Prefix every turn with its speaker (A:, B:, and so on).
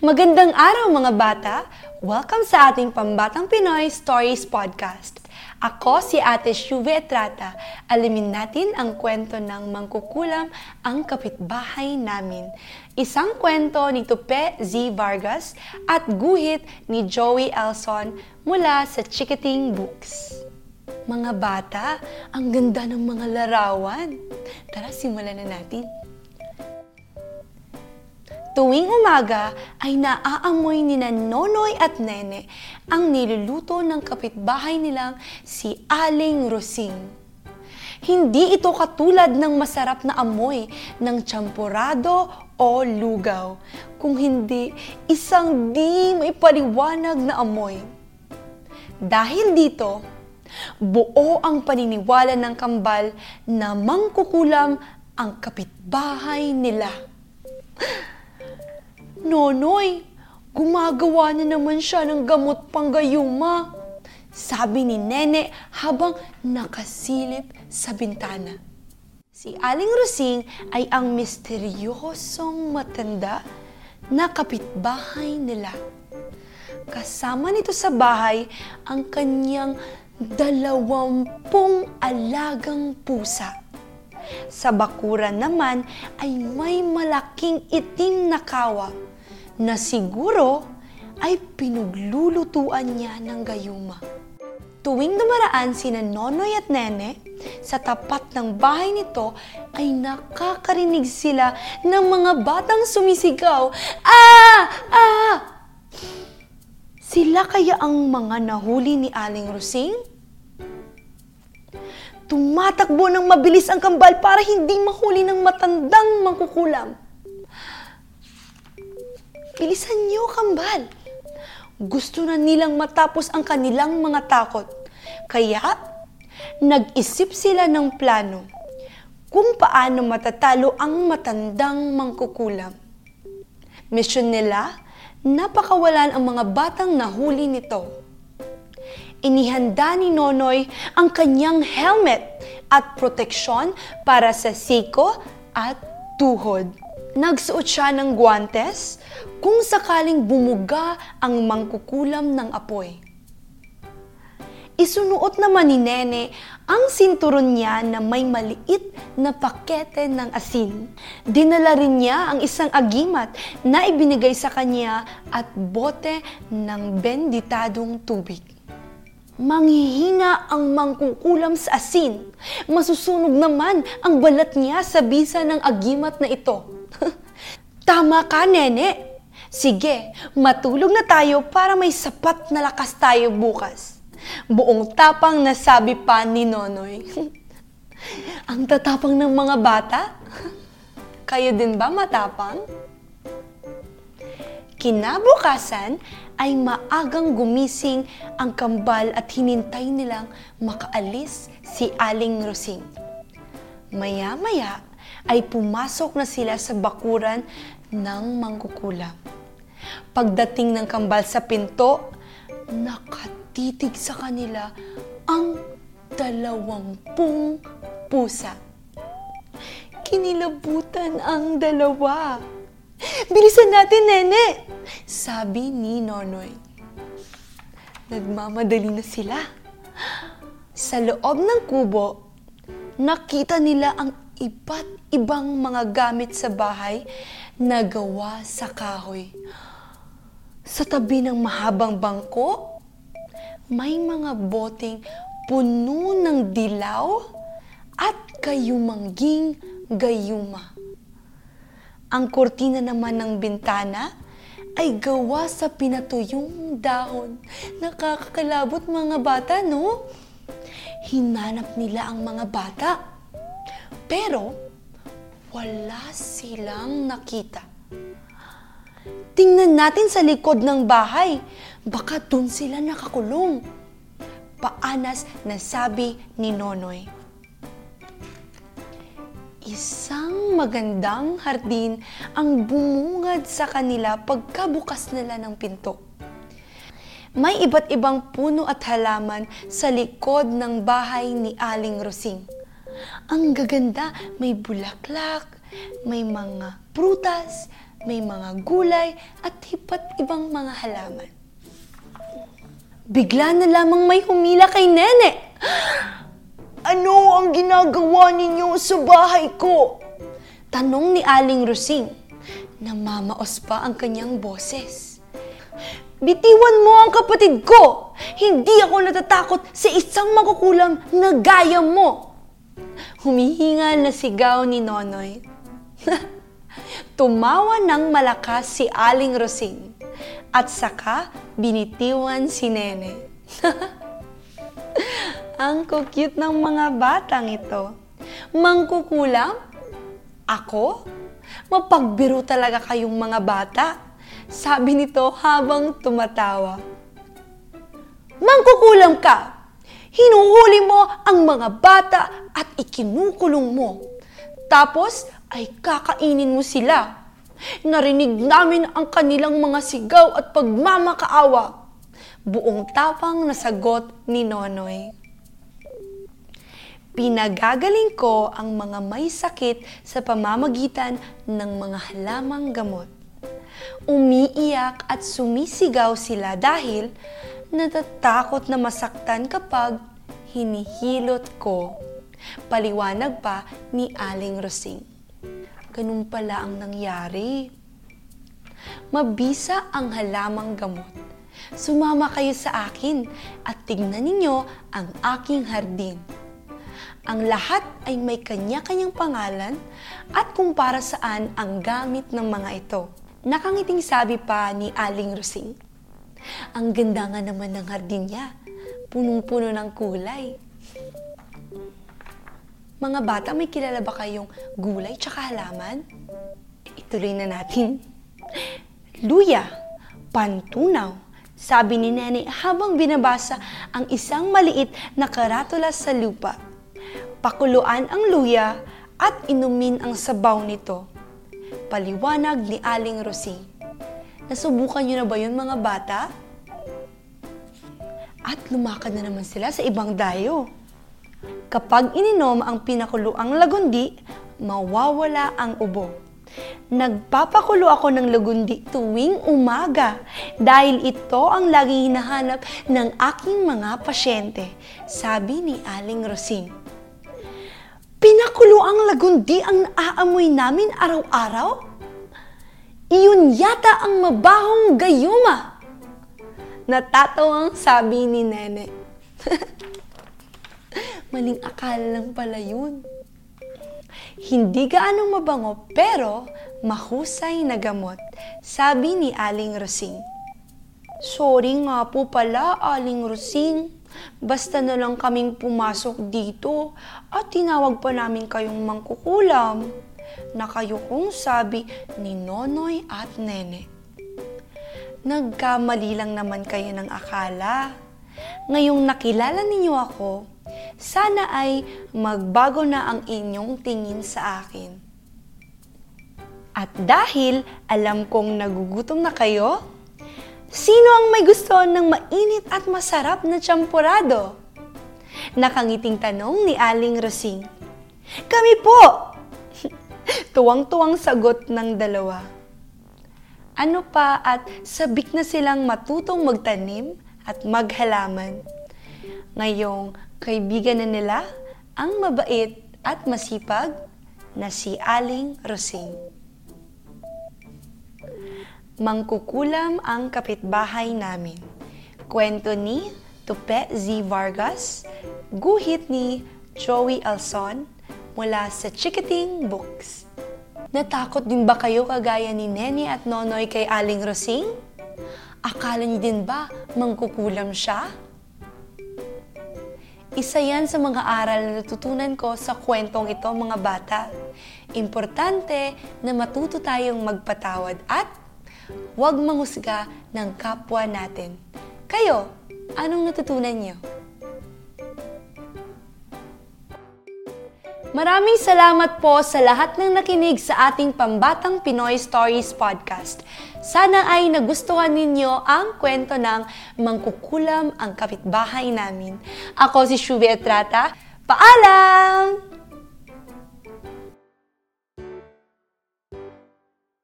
A: Magandang araw mga bata! Welcome sa ating Pambatang Pinoy Stories Podcast. Ako si Ate Shuve Etrata. Alamin natin ang kwento ng mangkukulam ang kapitbahay namin. Isang kwento ni Tupe Z. Vargas at guhit ni Joey Elson mula sa Chikiting Books. Mga bata, ang ganda ng mga larawan. Tara, simulan na natin. Tuwing umaga ay naaamoy ni Nonoy at Nene ang niluluto ng kapitbahay nilang si Aling Rosing. Hindi ito katulad ng masarap na amoy ng champurado o lugaw, kung hindi isang di may paliwanag na amoy. Dahil dito, buo ang paniniwala ng kambal na mangkukulam ang kapitbahay nila. Nonoy, gumagawa na naman siya ng gamot panggayuma. Sabi ni Nene habang nakasilip sa bintana. Si Aling Rosing ay ang misteryosong matanda na kapitbahay nila. Kasama nito sa bahay ang kanyang dalawampung alagang pusa. Sa bakuran naman ay may malaking itim na kawa na siguro ay pinuglulutuan niya ng gayuma. Tuwing dumaraan sina Nonoy at Nene, sa tapat ng bahay nito ay nakakarinig sila ng mga batang sumisigaw, Ah! Ah! Sila kaya ang mga nahuli ni Aling Rosing? Tumatakbo ng mabilis ang kambal para hindi mahuli ng matandang mangkukulam. Bilisan niyo, kambal. Gusto na nilang matapos ang kanilang mga takot. Kaya, nag-isip sila ng plano kung paano matatalo ang matandang mangkukulam. Mission nila, napakawalan ang mga batang nahuli nito. Inihanda ni Nonoy ang kanyang helmet at proteksyon para sa siko at tuhod. Nagsuot siya ng guantes kung sakaling bumuga ang mangkukulam ng apoy. Isunuot naman ni Nene ang sinturon niya na may maliit na pakete ng asin. Dinala rin niya ang isang agimat na ibinigay sa kanya at bote ng benditadong tubig. Manghihina ang mangkukulam sa asin. Masusunog naman ang balat niya sa bisa ng agimat na ito. Tama ka, nene. Sige, matulog na tayo para may sapat na lakas tayo bukas. Buong tapang nasabi pa ni Nonoy. Ang tatapang ng mga bata? Kayo din ba matapang? Kinabukasan ay maagang gumising ang kambal at hinintay nilang makaalis si Aling Rosing. Maya-maya ay pumasok na sila sa bakuran ng mangkukulam. Pagdating ng kambal sa pinto, nakatitig sa kanila ang dalawampung pusa. Kinilabutan ang dalawa. Bilisan natin, Nene! Sabi ni Nonoy. Nagmamadali na sila. Sa loob ng kubo, nakita nila ang iba't ibang mga gamit sa bahay na gawa sa kahoy. Sa tabi ng mahabang bangko, may mga boteng puno ng dilaw at kayumangging gayuma. Ang kortina naman ng bintana ay gawa sa pinatuyong dahon. Nakakakalabot mga bata, no? Hinanap nila ang mga bata. Pero, wala silang nakita. Tingnan natin sa likod ng bahay. Baka dun sila nakakulong. Paanas na sabi ni Nonoy. Isang magandang hardin ang bumungad sa kanila pagkabukas nila ng pinto. May iba't ibang puno at halaman sa likod ng bahay ni Aling Rosing. Ang gaganda, may bulaklak, may mga prutas, may mga gulay at iba't ibang mga halaman. Bigla na lamang may humila kay Nene. Ano ang ginagawa ninyo sa bahay ko? Tanong ni Aling Rosing. Namamaos pa ang kanyang boses. Bitiwan mo ang kapatid ko! Hindi ako natatakot sa isang makukulam na gaya mo! Humihingal na sigaw ni Nonoy. Tumawa ng malakas si Aling Rosing at saka binitiwan si Nene. Ang cute ng mga batang ito. Mangkukulam? Ako? Mapagbiro talaga kayong mga bata. Sabi nito habang tumatawa. Mangkukulam ka! Hinuhuli mo ang mga bata at ikinukulong mo. Tapos ay kakainin mo sila. Narinig namin ang kanilang mga sigaw at pagmamakaawa. Buong tapang na sagot ni Nonoy. Pinagagaling ko ang mga may sakit sa pamamagitan ng mga halamang gamot. Umiiyak at sumisigaw sila dahil natatakot na masaktan kapag hinihilot ko. Paliwanag pa ni Aling Rosing. Ganun pala ang nangyari. Mabisa ang halamang gamot. Sumama kayo sa akin at tignan ninyo ang aking hardin ang lahat ay may kanya-kanyang pangalan at kung para saan ang gamit ng mga ito. Nakangiting sabi pa ni Aling Rosing. Ang ganda nga naman ng hardin niya. Punong-puno ng kulay. Mga bata, may kilala ba kayong gulay tsaka halaman? Ituloy na natin. Luya, pantunaw, sabi ni Nene habang binabasa ang isang maliit na karatula sa lupa pakuluan ang luya at inumin ang sabaw nito. Paliwanag ni Aling Rosie. Nasubukan niyo na ba yun mga bata? At lumakad na naman sila sa ibang dayo. Kapag ininom ang pinakuluang lagundi, mawawala ang ubo. Nagpapakulo ako ng lagundi tuwing umaga dahil ito ang laging hinahanap ng aking mga pasyente, sabi ni Aling Rosine. Pinakulo ang lagundi ang naaamoy namin araw-araw? Iyon yata ang mabahong gayuma. Natatawang sabi ni Nene. Maling akala lang pala yun. Hindi gaano mabango pero mahusay na gamot, sabi ni Aling Rosing. Sorry nga po pala, Aling Rosing. Basta na lang kaming pumasok dito at tinawag pa namin kayong mangkukulam na kayo kong sabi ni Nonoy at Nene. Nagkamali lang naman kayo ng akala. Ngayong nakilala ninyo ako, sana ay magbago na ang inyong tingin sa akin. At dahil alam kong nagugutom na kayo, Sino ang may gusto ng mainit at masarap na champurado? Nakangiting tanong ni Aling Rosing. Kami po! Tuwang-tuwang sagot ng dalawa. Ano pa at sabik na silang matutong magtanim at maghalaman. Ngayong kaibigan na nila ang mabait at masipag na si Aling Rosing. Mangkukulam ang kapitbahay namin. Kwento ni Tupe Z. Vargas, guhit ni Joey Alson mula sa Chikiting Books. Natakot din ba kayo kagaya ni Nene at Nonoy kay Aling Rosing? Akala niyo din ba mangkukulam siya? Isa yan sa mga aral na natutunan ko sa kwentong ito mga bata. Importante na matuto tayong magpatawad at Huwag manghusga ng kapwa natin. Kayo, anong natutunan niyo? Maraming salamat po sa lahat ng nakinig sa ating Pambatang Pinoy Stories Podcast. Sana ay nagustuhan ninyo ang kwento ng Mangkukulam ang Kapitbahay namin. Ako si Shubi Etrata. Paalam!